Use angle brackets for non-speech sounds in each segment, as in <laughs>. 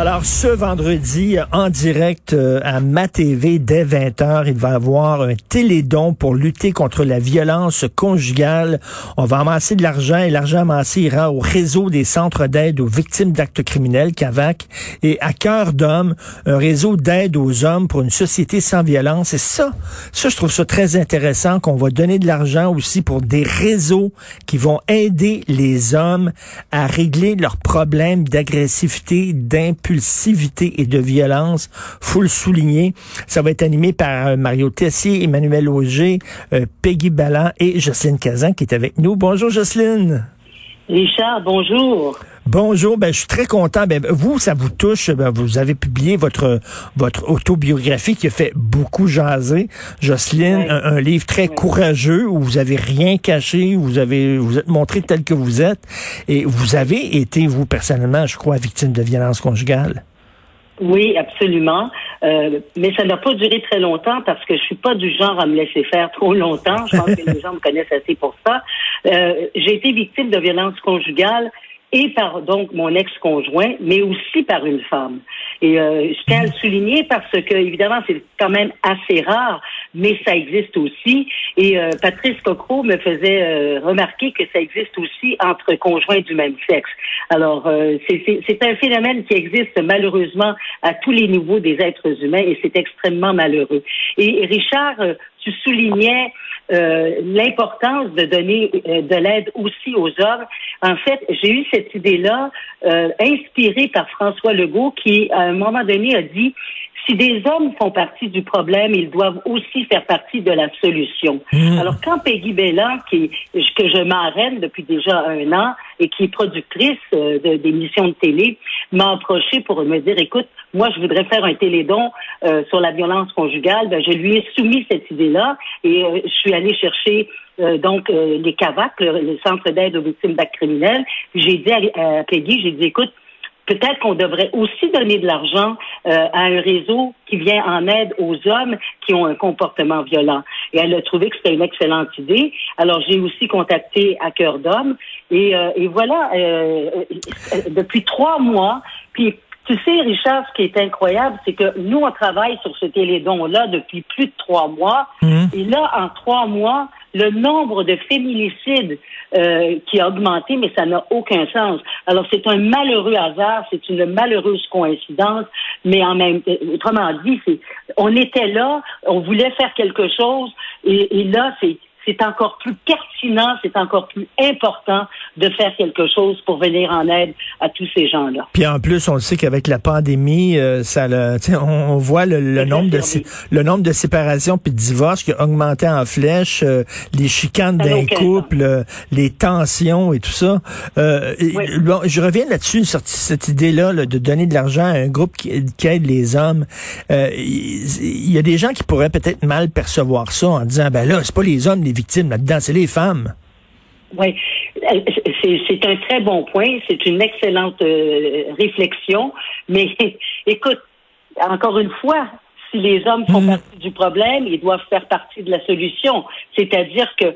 Alors, ce vendredi, en direct euh, à Ma TV, dès 20h, il va y avoir un télédon pour lutter contre la violence conjugale. On va amasser de l'argent et l'argent amassé ira au réseau des centres d'aide aux victimes d'actes criminels, CAVAC, et à cœur d'homme, un réseau d'aide aux hommes pour une société sans violence. Et ça, ça, je trouve ça très intéressant qu'on va donner de l'argent aussi pour des réseaux qui vont aider les hommes à régler leurs problèmes d'agressivité, d'impulsivité et de violence. Faut le souligner. Ça va être animé par euh, Mario Tessier, Emmanuel Auger, euh, Peggy Ballant et Jocelyne Cazan qui est avec nous. Bonjour Jocelyne. Richard, bonjour. Bonjour, ben, je suis très content. Ben, vous, ça vous touche. Ben, vous avez publié votre votre autobiographie qui a fait beaucoup jaser. Jocelyne, un, un, livre très courageux où vous avez rien caché, où vous avez vous êtes montré tel que vous êtes, et vous avez été vous personnellement, je crois, victime de violence conjugale. Oui, absolument. Euh, mais ça n'a pas duré très longtemps parce que je suis pas du genre à me laisser faire trop longtemps. Je pense que les <laughs> gens me connaissent assez pour ça. Euh, J'ai été victime de violence conjugale et par donc mon ex-conjoint, mais aussi par une femme. Et euh, je tiens à le souligner parce que évidemment c'est quand même assez rare, mais ça existe aussi. Et euh, Patrice Cocro me faisait euh, remarquer que ça existe aussi entre conjoints du même sexe. Alors euh, c'est un phénomène qui existe malheureusement à tous les niveaux des êtres humains et c'est extrêmement malheureux. Et Richard, euh, tu soulignais euh, l'importance de donner de l'aide aussi aux hommes. En fait, j'ai eu cette idée-là euh, inspirée par François Legault qui, à un moment donné, a dit si des hommes font partie du problème, ils doivent aussi faire partie de la solution. Mmh. Alors, quand Peggy Bellan, qui, que je m'arrête depuis déjà un an et qui est productrice euh, d'émissions de, de, télé, m'a approché pour me dire, écoute, moi, je voudrais faire un télédon euh, sur la violence conjugale. Ben, je lui ai soumis cette idée-là et euh, je suis allée chercher euh, donc les CAVAC, le, le Centre d'aide aux victimes d'actes criminels. J'ai dit à, à Peggy, j'ai dit, écoute, peut-être qu'on devrait aussi donner de l'argent euh, à un réseau qui vient en aide aux hommes qui ont un comportement violent. Et elle a trouvé que c'était une excellente idée. Alors j'ai aussi contacté à cœur d'homme et, euh, et voilà, euh, depuis trois mois, puis tu sais, Richard, ce qui est incroyable, c'est que nous, on travaille sur ce télédon-là depuis plus de trois mois. Mmh. Et là, en trois mois, le nombre de féminicides euh, qui a augmenté, mais ça n'a aucun sens. Alors, c'est un malheureux hasard, c'est une malheureuse coïncidence, mais en même autrement dit, c'est on était là, on voulait faire quelque chose, et là, c'est c'est encore plus pertinent, c'est encore plus important de faire quelque chose pour venir en aide à tous ces gens-là. Puis en plus, on le sait qu'avec la pandémie, euh, ça, le, on, on voit le, le nombre de le nombre de séparations puis de divorces qui a augmenté en flèche, euh, les chicanes d'un couple, euh, les tensions et tout ça. Oui. Bon, je reviens là-dessus, cette idée-là là, de donner de l'argent à un groupe qui, qui aide les hommes. Il y, a des gens qui pourraient peut-être mal percevoir ça en disant, ben là, c'est pas les hommes les victimes là-dedans, c'est les femmes. Oui, c'est un très bon point, c'est une excellente euh, réflexion, mais <laughs> écoute, encore une fois, si les hommes font mmh. partie du problème, ils doivent faire partie de la solution. C'est-à-dire que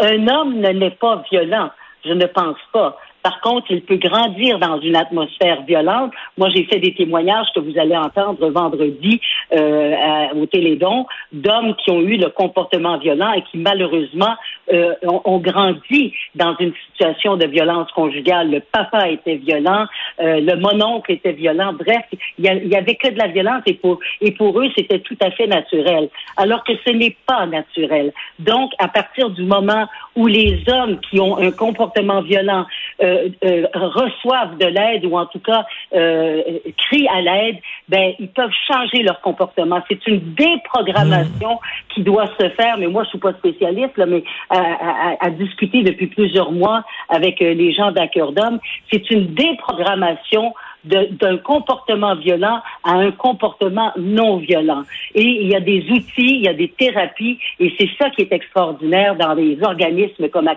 un homme ne n'est pas violent, je ne pense pas. Par contre, il peut grandir dans une atmosphère violente. Moi, j'ai fait des témoignages que vous allez entendre vendredi euh, au Télédon d'hommes qui ont eu le comportement violent et qui malheureusement euh, ont, ont, grandi dans une situation de violence conjugale. Le papa était violent, euh, le mononcle était violent. Bref, il y, avait que de la violence et pour et pour eux, c'était tout à fait naturel. Alors que ce n'est pas naturel. Donc, à partir du moment où les hommes qui ont un comportement violent euh, euh, reçoivent de l'aide ou en tout cas crient à l'aide, ben ils peuvent changer leur comportement. C'est une déprogrammation qui doit se faire. Mais moi, je suis pas spécialiste, là, mais à, à, discuter depuis plusieurs mois avec euh, les gens d'un cœur d'homme, c'est une déprogrammation d'un comportement violent à un comportement non violent. Et il y a des outils, il y a des thérapies, et c'est ça qui est extraordinaire dans les organismes comme à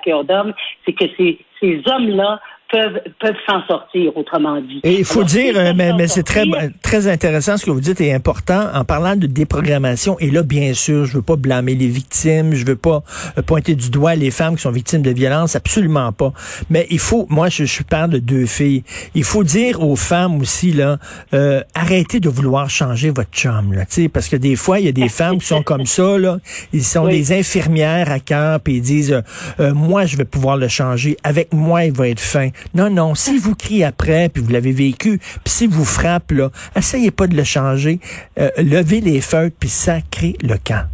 c'est que ces, ces hommes-là peuvent, peuvent s'en sortir, autrement dit. Et il faut dire, euh, mais, mais c'est très, très intéressant ce que vous dites et important en parlant de déprogrammation. Et là, bien sûr, je veux pas blâmer les victimes, je veux pas euh, pointer du doigt les femmes qui sont victimes de violences, absolument pas. Mais il faut, moi, je, je parle de deux filles. Il faut dire aux femmes aussi là, euh, arrêtez de vouloir changer votre chum, là, parce que des fois, il y a des <laughs> femmes qui sont comme ça, là, ils sont des infirmières à cœur, puis ils disent, euh, moi, je vais pouvoir le changer. Avec moi, il va être fin. Non, non, si vous criez après, puis vous l'avez vécu, puis si vous frappez, là, essayez pas de le changer. Euh, levez les feutres, puis sacrez le camp.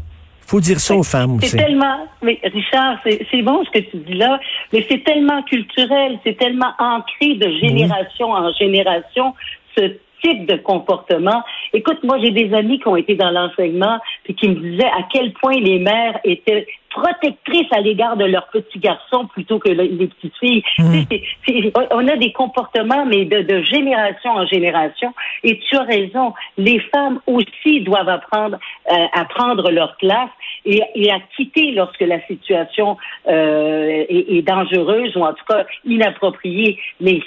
faut dire ça aux femmes aussi. C'est tellement, mais Richard, c'est bon ce que tu dis là, mais c'est tellement culturel, c'est tellement ancré de génération en génération, ce type de comportement. Écoute, moi, j'ai des amis qui ont été dans l'enseignement puis qui me disaient à quel point les mères étaient protectrices à l'égard de leurs petits garçons plutôt que les petites filles. Mmh. on a des comportements, mais de, génération en génération. Et tu as raison, les femmes aussi doivent apprendre euh, à prendre leur place et, à quitter lorsque la situation euh, est, est dangereuse ou en tout cas inappropriée. Mais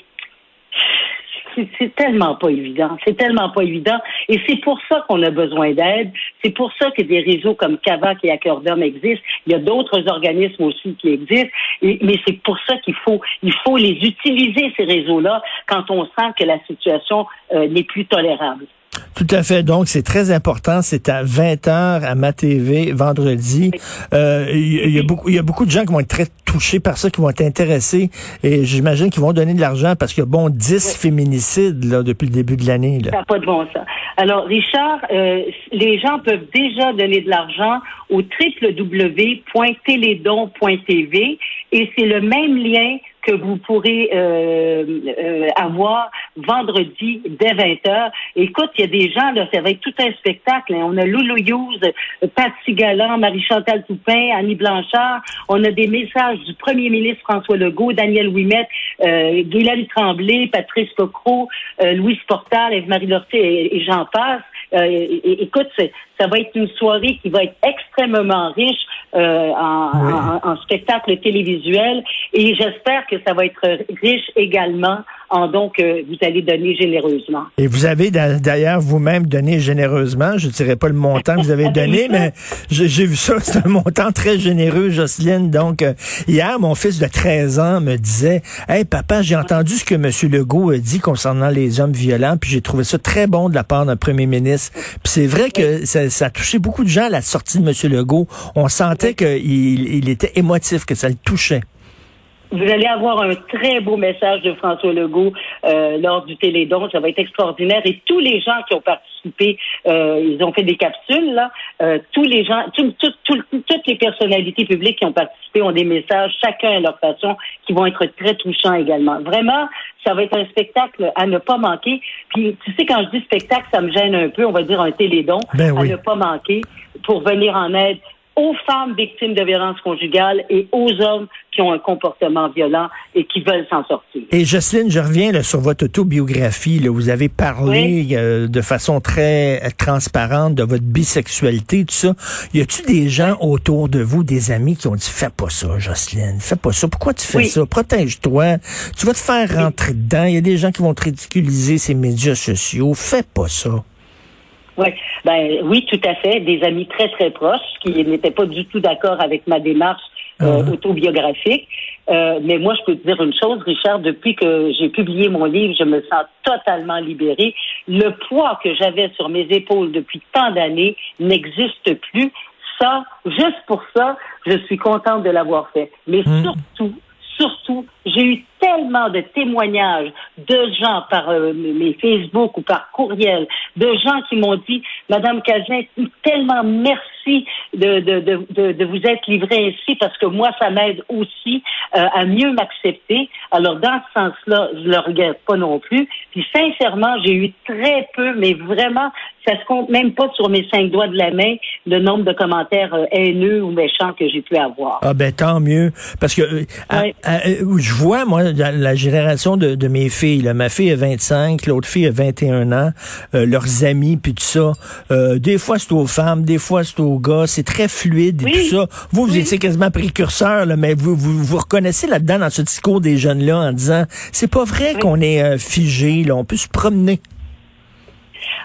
c'est tellement pas évident. C'est tellement pas évident. Et c'est pour ça qu'on a besoin d'aide. C'est pour ça que des réseaux comme CAVAC et Accordum existent. Il y a d'autres organismes aussi qui existent. mais c'est pour ça qu'il faut, il faut les utiliser, ces réseaux-là, quand on sent que la situation euh, n'est plus tolérable. Tout à fait. Donc, c'est très important. C'est à 20 h à ma TV vendredi. Euh, il y, a beaucoup, il y a beaucoup de gens qui vont être très touchés par ça, qui vont être intéressés. Et j'imagine qu'ils vont donner de l'argent parce qu'il y a bon 10 féminicides là, depuis le début de l'année. Ça n'a pas de bon sens. Alors, Richard, euh, les gens peuvent déjà donner de l'argent au www.télédon.tv et c'est le même lien que vous pourrez euh, euh, avoir vendredi dès 20h. Écoute, il y a des gens, là, ça va être tout un spectacle. Hein. On a Loulou Hughes, Patsy Galland, Marie-Chantal Toupin, Annie Blanchard. On a des messages du premier ministre François Legault, Daniel Ouimet, euh, Guylaine Tremblay, Patrice Cocro, euh, Louise Portal, Eve-Marie Lorté et, j'en passe. Euh, écoute, ça va être une soirée qui va être extrêmement riche euh, en, en, spectacle télévisuel et j'espère que ça va être riche également en donc euh, vous allez donner généreusement. Et vous avez d'ailleurs vous-même donné généreusement. Je ne dirais pas le montant que vous avez donné, mais j'ai vu ça. <laughs> C'est un montant très généreux, Jocelyne. Donc, euh, hier, mon fils de 13 ans me disait, Hey, papa, j'ai entendu ce que M. Legault a dit concernant les hommes violents, puis j'ai trouvé ça très bon de la part d'un premier ministre. Puis c'est vrai que ça, ça, a touché beaucoup de gens à la sortie de M. Legault. On sentait qu'il il était émotif, que ça le touchait. Vous allez avoir un très beau message de François Legault euh, lors du Télédon. Ça va être extraordinaire. Et tous les gens qui ont participé, euh, ils ont fait des capsules, là. Euh, tous les gens, toutes les personnalités publiques qui ont participé ont des messages, chacun à leur façon, qui vont être très touchants également. Vraiment, ça va être un spectacle à ne pas manquer. Puis, tu sais, quand je dis spectacle, ça me gêne un peu. On va dire un télédon ben à ne pas manquer pour venir en aide aux femmes victimes de violences conjugales et aux hommes qui ont un comportement violent et qui veulent s'en sortir. Et Jocelyne, je reviens là, sur votre autobiographie. Là, vous avez parlé euh, de façon très transparente de votre bisexualité, tout ça. Y a-tu des gens autour de vous, des amis qui ont dit fais pas ça, Jocelyne, fais pas ça. Pourquoi tu fais ça? Protège-toi. Tu vas te faire rentrer dedans. Il y a des gens qui vont te ridiculiser ces médias sociaux. Fais pas ça. Oui, ben oui, tout à fait. Des amis très très proches qui n'étaient pas du tout d'accord avec ma démarche euh, uh-huh. autobiographique. Euh, mais moi, je peux te dire une chose, Richard. Depuis que j'ai publié mon livre, je me sens totalement libérée. Le poids que j'avais sur mes épaules depuis tant d'années n'existe plus. Ça, juste pour ça, je suis contente de l'avoir fait. Mais hmm. surtout, surtout, j'ai eu tellement de témoignages de gens par euh, mes Facebook ou par courriel, de gens qui m'ont dit, Madame Cazin, tellement merci de, de, de, de, vous être livré ainsi parce que moi, ça m'aide aussi euh, à mieux m'accepter. Alors, dans ce sens-là, je le regrette pas non plus. Puis, sincèrement, j'ai eu très peu, mais vraiment, ça se compte même pas sur mes cinq doigts de la main le nombre de commentaires euh, haineux ou méchants que j'ai pu avoir. Ah ben tant mieux. Parce que euh, Ouais. à- à- euh, je vois, moi, la, la génération de, de mes filles. là. ma fille a 25, l'autre fille a 21 ans, euh, leurs amis, puis tout ça. Euh, des fois, c'est aux femmes, des fois, c'est aux gars. C'est très fluide et Oui. tout ça. Vous, vous Oui. étiez quasiment précurseur, là, mais vous, vous vous reconnaissez là-dedans dans ce discours des jeunes-là en disant, c'est pas vrai Oui. qu'on est euh, figé, là, on peut se promener.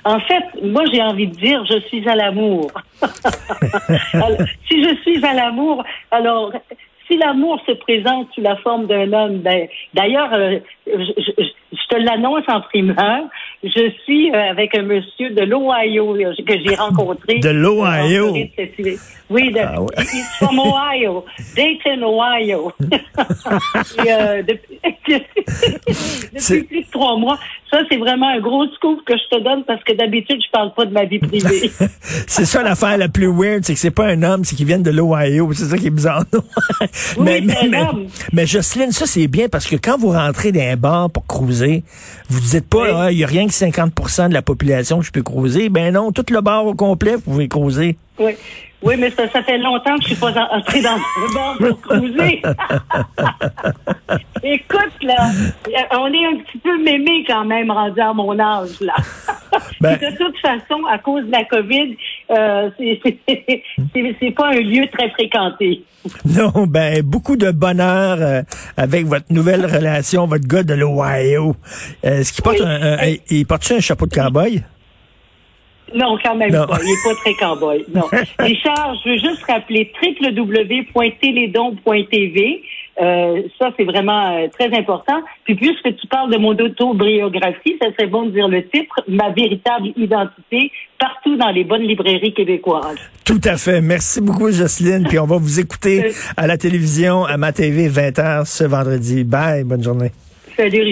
En fait, moi, j'ai envie de dire, je suis à l'amour. <laughs> Si je suis à l'amour, alors, si l'amour se présente sous la forme d'un homme, ben, d'ailleurs, euh, je, je- je te l'annonce en primeur, je suis euh, avec un monsieur de l'Ohio euh, que j'ai rencontré. De l'Ohio? Oui, de, Ah ouais. he's from Ohio, Dayton, Ohio. <laughs> Et, euh, depuis, <laughs> plus de trois mois, ça c'est vraiment un gros scoop que je te donne parce que d'habitude je parle pas de ma vie privée. <laughs> C'est ça l'affaire la plus weird, c'est que c'est pas un homme, c'est qu'ils viennent de l'Ohio. C'est ça qui est bizarre. mais, un mais, homme. mais Jocelyne, ça c'est bien parce que quand vous rentrez dans un bar pour cruiser, vous dites pas, Oui. Ah, il y a rien que 50% de la population que je peux cruiser. Ben non, tout le bar au complet, vous pouvez cruiser. oui. Oui, mais ça, ça fait longtemps que je suis pas en- entrée dans le bar pour cruiser. <laughs> Écoute, là, on est un petit peu mémé quand même rendu à mon âge, là. Ben- <laughs> de toute façon, à cause de la COVID, euh, <laughs> c'est- pas un lieu très fréquenté. <laughs> Non, ben beaucoup de bonheur euh, avec votre nouvelle relation, votre gars de l'Ohio. Euh, Est-ce qu'il porte Oui. un, un- il porte un chapeau de cowboy? Non, quand même Non. pas. Il est pas très cowboy. Non. <laughs> Richard, je veux juste rappeler www.télédon.tv. Euh, ça, c'est vraiment euh, très important. Puis puisque tu parles de mon autobiographie, ça serait bon de dire le titre, Ma véritable identité, partout dans les bonnes librairies québécoises. Tout à fait. Merci beaucoup, Jocelyne. Puis on va vous écouter <laughs> à la télévision, à ma TV, 20h ce vendredi. Bye. Bonne journée. Salut,